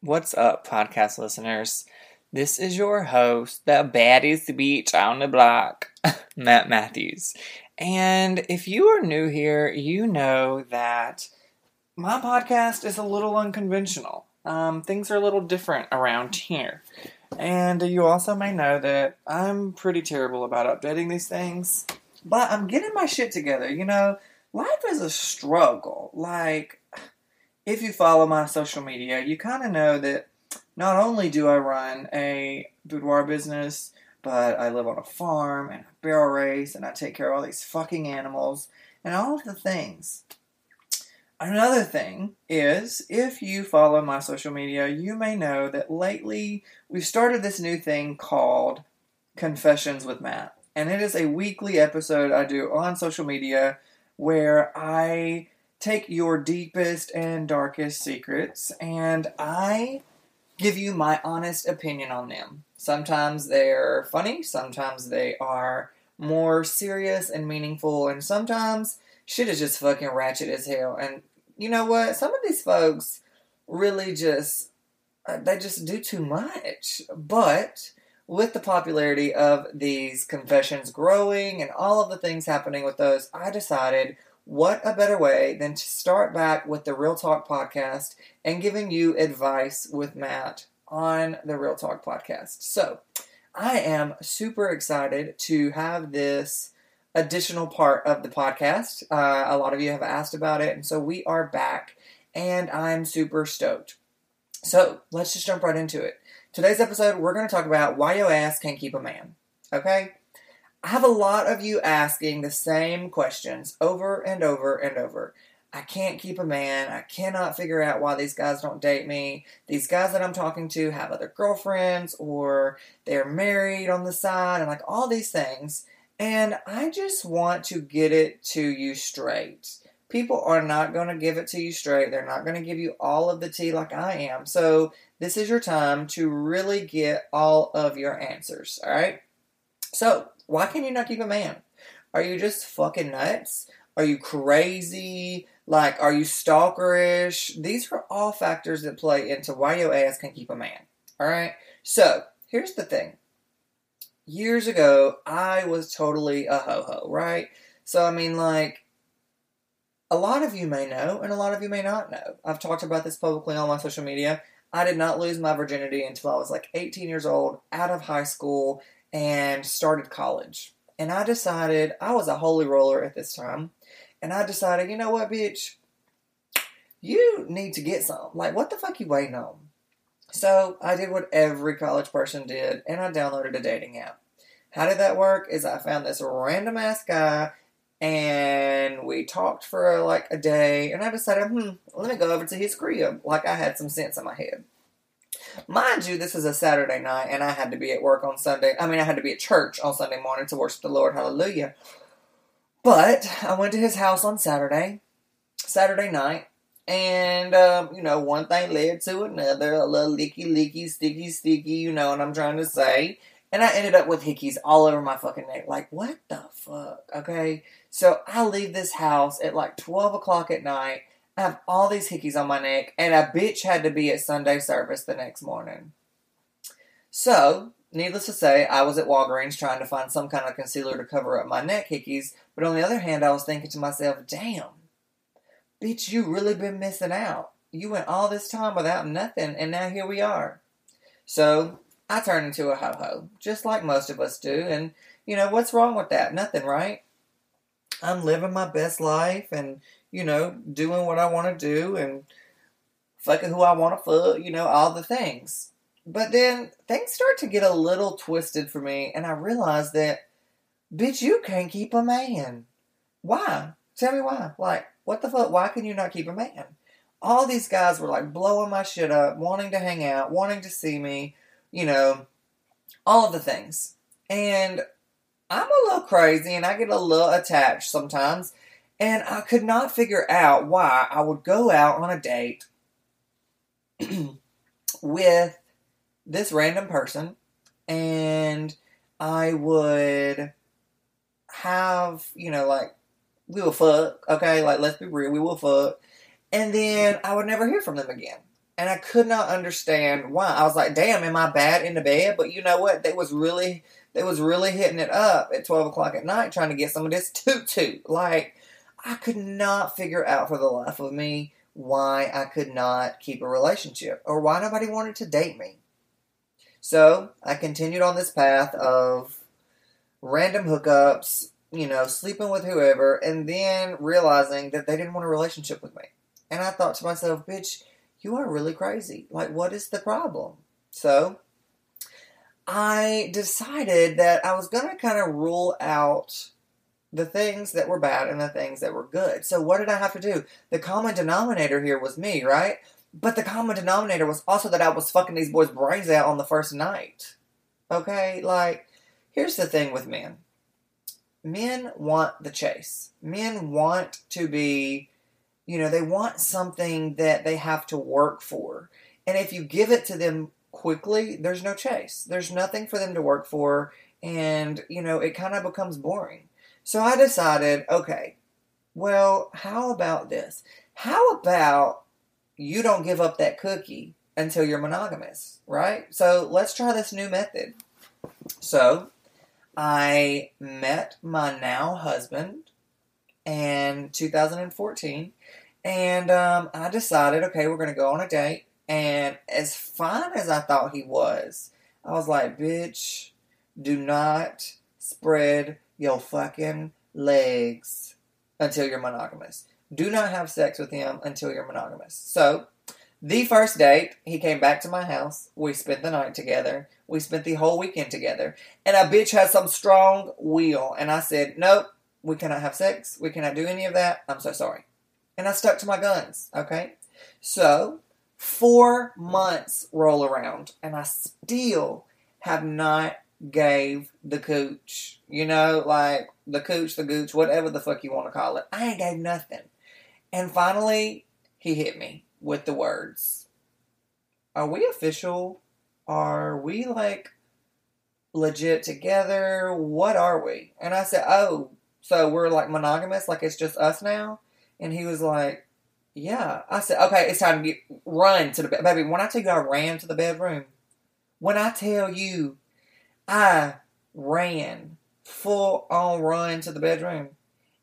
What's up, podcast listeners? This is your host, the baddest beach on the block, Matt Matthews. And if you are new here, you know that my podcast is a little unconventional. Um, things are a little different around here. And you also may know that I'm pretty terrible about updating these things. But I'm getting my shit together. You know, life is a struggle. Like, if you follow my social media, you kind of know that not only do I run a boudoir business, but I live on a farm and I barrel race and I take care of all these fucking animals and all of the things. Another thing is, if you follow my social media, you may know that lately we've started this new thing called Confessions with Matt. And it is a weekly episode I do on social media where I take your deepest and darkest secrets and I give you my honest opinion on them. Sometimes they're funny, sometimes they are more serious and meaningful, and sometimes shit is just fucking ratchet as hell. And you know what? Some of these folks really just uh, they just do too much. But with the popularity of these confessions growing and all of the things happening with those, I decided what a better way than to start back with the Real Talk podcast and giving you advice with Matt on the Real Talk podcast. So, I am super excited to have this additional part of the podcast. Uh, a lot of you have asked about it, and so we are back, and I'm super stoked. So let's just jump right into it. Today's episode, we're going to talk about why your ass can't keep a man. Okay? I have a lot of you asking the same questions over and over and over. I can't keep a man. I cannot figure out why these guys don't date me. These guys that I'm talking to have other girlfriends or they're married on the side and like all these things. And I just want to get it to you straight. People are not going to give it to you straight. They're not going to give you all of the tea like I am. So, this is your time to really get all of your answers. All right? So, why can you not keep a man? Are you just fucking nuts? Are you crazy? Like, are you stalkerish? These are all factors that play into why your ass can keep a man. All right? So, here's the thing years ago, I was totally a ho ho, right? So, I mean, like, a lot of you may know, and a lot of you may not know. I've talked about this publicly on my social media. I did not lose my virginity until I was like 18 years old, out of high school, and started college. And I decided, I was a holy roller at this time, and I decided, you know what, bitch? You need to get some. Like, what the fuck you waiting on? So I did what every college person did, and I downloaded a dating app. How did that work? Is I found this random ass guy, and we talked for like a day, and I decided, hmm, let me go over to his crib. Like I had some sense in my head. Mind you, this is a Saturday night, and I had to be at work on Sunday. I mean, I had to be at church on Sunday morning to worship the Lord. Hallelujah. But I went to his house on Saturday, Saturday night, and, um, you know, one thing led to another, a little licky, licky, sticky, sticky, you know what I'm trying to say. And I ended up with hickeys all over my fucking neck. Like, what the fuck? Okay. So I leave this house at like 12 o'clock at night. I have all these hickeys on my neck, and a bitch had to be at Sunday service the next morning. So, needless to say, I was at Walgreens trying to find some kind of concealer to cover up my neck hickeys. But on the other hand, I was thinking to myself, damn, bitch, you really been missing out. You went all this time without nothing, and now here we are. So I turn into a ho ho, just like most of us do. And, you know, what's wrong with that? Nothing, right? I'm living my best life and, you know, doing what I want to do and fucking who I want to fuck, you know, all the things. But then things start to get a little twisted for me, and I realize that, bitch, you can't keep a man. Why? Tell me why. Like, what the fuck? Why can you not keep a man? All these guys were like blowing my shit up, wanting to hang out, wanting to see me, you know, all of the things. And I'm a little crazy and I get a little attached sometimes. And I could not figure out why I would go out on a date with this random person and I would have, you know, like we will fuck, okay? Like, let's be real, we will fuck. And then I would never hear from them again. And I could not understand why. I was like, damn, am I bad in the bed? But you know what? They was really, they was really hitting it up at 12 o'clock at night trying to get some of this toot. Like, I could not figure out for the life of me why I could not keep a relationship or why nobody wanted to date me. So I continued on this path of random hookups, you know, sleeping with whoever, and then realizing that they didn't want a relationship with me. And I thought to myself, bitch, you are really crazy. Like, what is the problem? So I decided that I was going to kind of rule out the things that were bad and the things that were good. So what did I have to do? The common denominator here was me, right? But the common denominator was also that I was fucking these boys' brains out on the first night. Okay? Like, here's the thing with men men want the chase. Men want to be, you know, they want something that they have to work for. And if you give it to them quickly, there's no chase. There's nothing for them to work for. And, you know, it kind of becomes boring. So I decided, okay, well, how about this? How about you don't give up that cookie until you're monogamous, right? So let's try this new method. So I met my now husband in 2014, and um, I decided, okay, we're going to go on a date. And as fine as I thought he was, I was like, bitch, do not spread your fucking legs until you're monogamous. Do not have sex with him until you're monogamous. So, the first date, he came back to my house. We spent the night together. We spent the whole weekend together. And a bitch had some strong will. And I said, Nope, we cannot have sex. We cannot do any of that. I'm so sorry. And I stuck to my guns, okay? So, four months roll around, and I still have not gave the cooch. You know, like the cooch, the gooch, whatever the fuck you want to call it. I ain't gave nothing. And finally, he hit me with the words Are we official? Are we like legit together? What are we? And I said, Oh, so we're like monogamous, like it's just us now? And he was like, Yeah. I said, Okay, it's time to get run to the bed. Baby, when I tell you I ran to the bedroom, when I tell you I ran full on run to the bedroom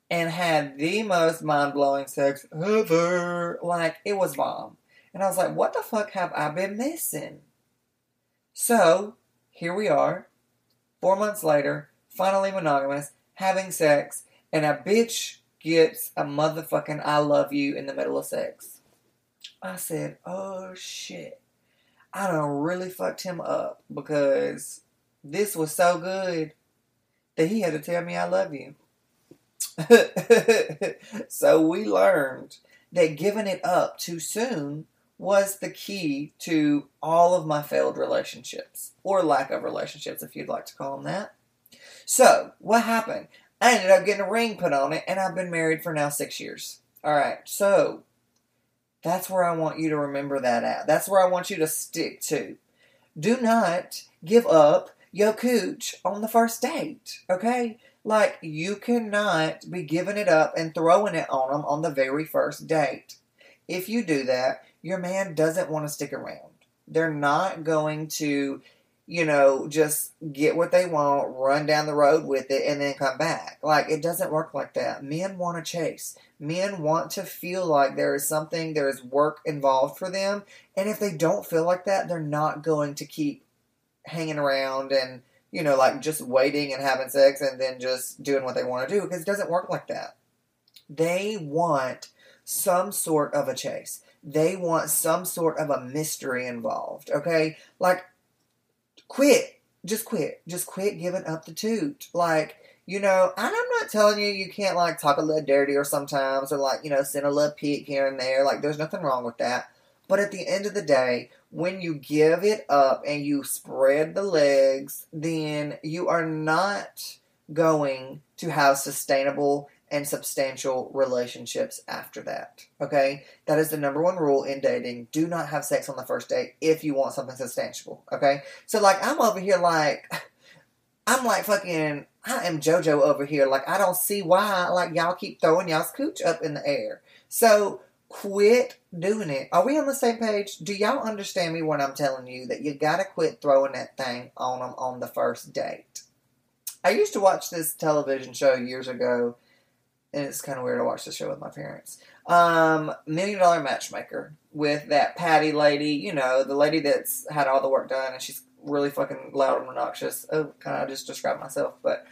and had the most mind blowing sex ever. Like, it was bomb. And I was like, what the fuck have I been missing? So, here we are, four months later, finally monogamous, having sex, and a bitch gets a motherfucking I love you in the middle of sex. I said, oh shit. I done really fucked him up because this was so good that he had to tell me I love you. so we learned that giving it up too soon was the key to all of my failed relationships, or lack of relationships, if you'd like to call them that. So, what happened? I ended up getting a ring put on it, and I've been married for now six years. All right, so that's where I want you to remember that at. That's where I want you to stick to. Do not give up your cooch on the first date, okay? Like, you cannot be giving it up and throwing it on them on the very first date. If you do that, your man doesn't want to stick around. They're not going to, you know, just get what they want, run down the road with it, and then come back. Like, it doesn't work like that. Men want to chase. Men want to feel like there is something, there is work involved for them. And if they don't feel like that, they're not going to keep hanging around and you know like just waiting and having sex and then just doing what they want to do because it doesn't work like that they want some sort of a chase they want some sort of a mystery involved okay like quit just quit just quit giving up the toot like you know, and I'm not telling you you can't like talk a little dirty or sometimes or like, you know, send a little pic here and there. Like there's nothing wrong with that. But at the end of the day, when you give it up and you spread the legs, then you are not going to have sustainable and substantial relationships after that. Okay? That is the number one rule in dating. Do not have sex on the first date if you want something substantial. Okay? So, like, I'm over here like, I'm like fucking. I am JoJo over here. Like I don't see why. Like y'all keep throwing y'all's cooch up in the air. So quit doing it. Are we on the same page? Do y'all understand me when I'm telling you that you gotta quit throwing that thing on them on the first date? I used to watch this television show years ago, and it's kind of weird to watch the show with my parents. Um, Million Dollar Matchmaker with that Patti lady, you know, the lady that's had all the work done, and she's really fucking loud and obnoxious. Oh, kind of just described myself, but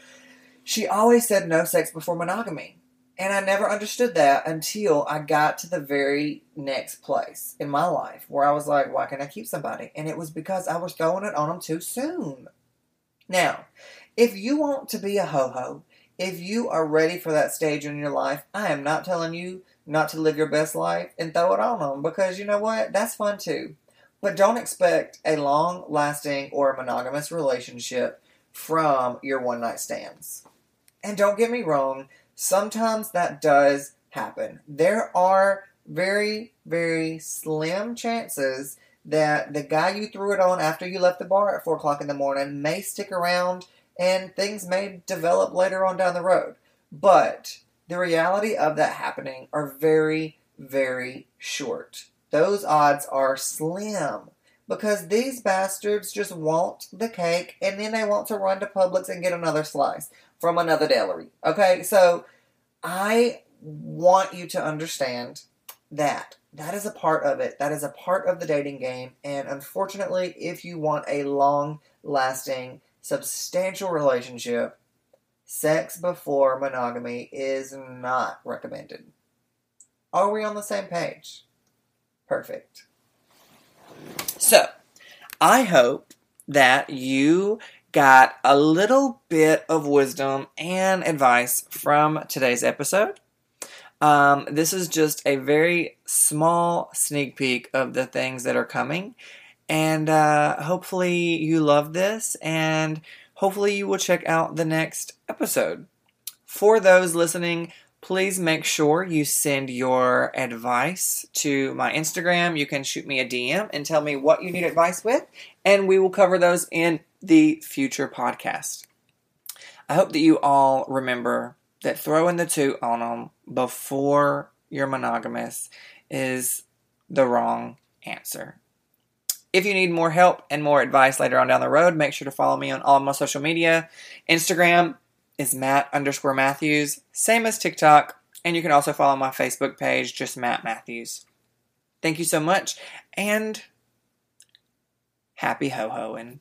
she always said no sex before monogamy. And I never understood that until I got to the very next place in my life where I was like, why can't I keep somebody? And it was because I was throwing it on them too soon. Now, if you want to be a ho ho, if you are ready for that stage in your life, I am not telling you not to live your best life and throw it on them because you know what? That's fun too. But don't expect a long lasting or monogamous relationship from your one night stands. And don't get me wrong, sometimes that does happen. There are very, very slim chances that the guy you threw it on after you left the bar at 4 o'clock in the morning may stick around and things may develop later on down the road. But the reality of that happening are very, very short. Those odds are slim because these bastards just want the cake and then they want to run to Publix and get another slice from another deli. Okay, so I want you to understand that that is a part of it. That is a part of the dating game. And unfortunately, if you want a long lasting, substantial relationship, sex before monogamy is not recommended. Are we on the same page? Perfect. So, I hope that you got a little bit of wisdom and advice from today's episode. Um, this is just a very small sneak peek of the things that are coming. And uh, hopefully, you love this, and hopefully, you will check out the next episode. For those listening, please make sure you send your advice to my Instagram. You can shoot me a DM and tell me what you need advice with, and we will cover those in the future podcast. I hope that you all remember that throwing the two on them before you're monogamous is the wrong answer. If you need more help and more advice later on down the road, make sure to follow me on all my social media. Instagram is Matt underscore Matthews, same as TikTok, and you can also follow my Facebook page, just Matt Matthews. Thank you so much, and happy ho hoing.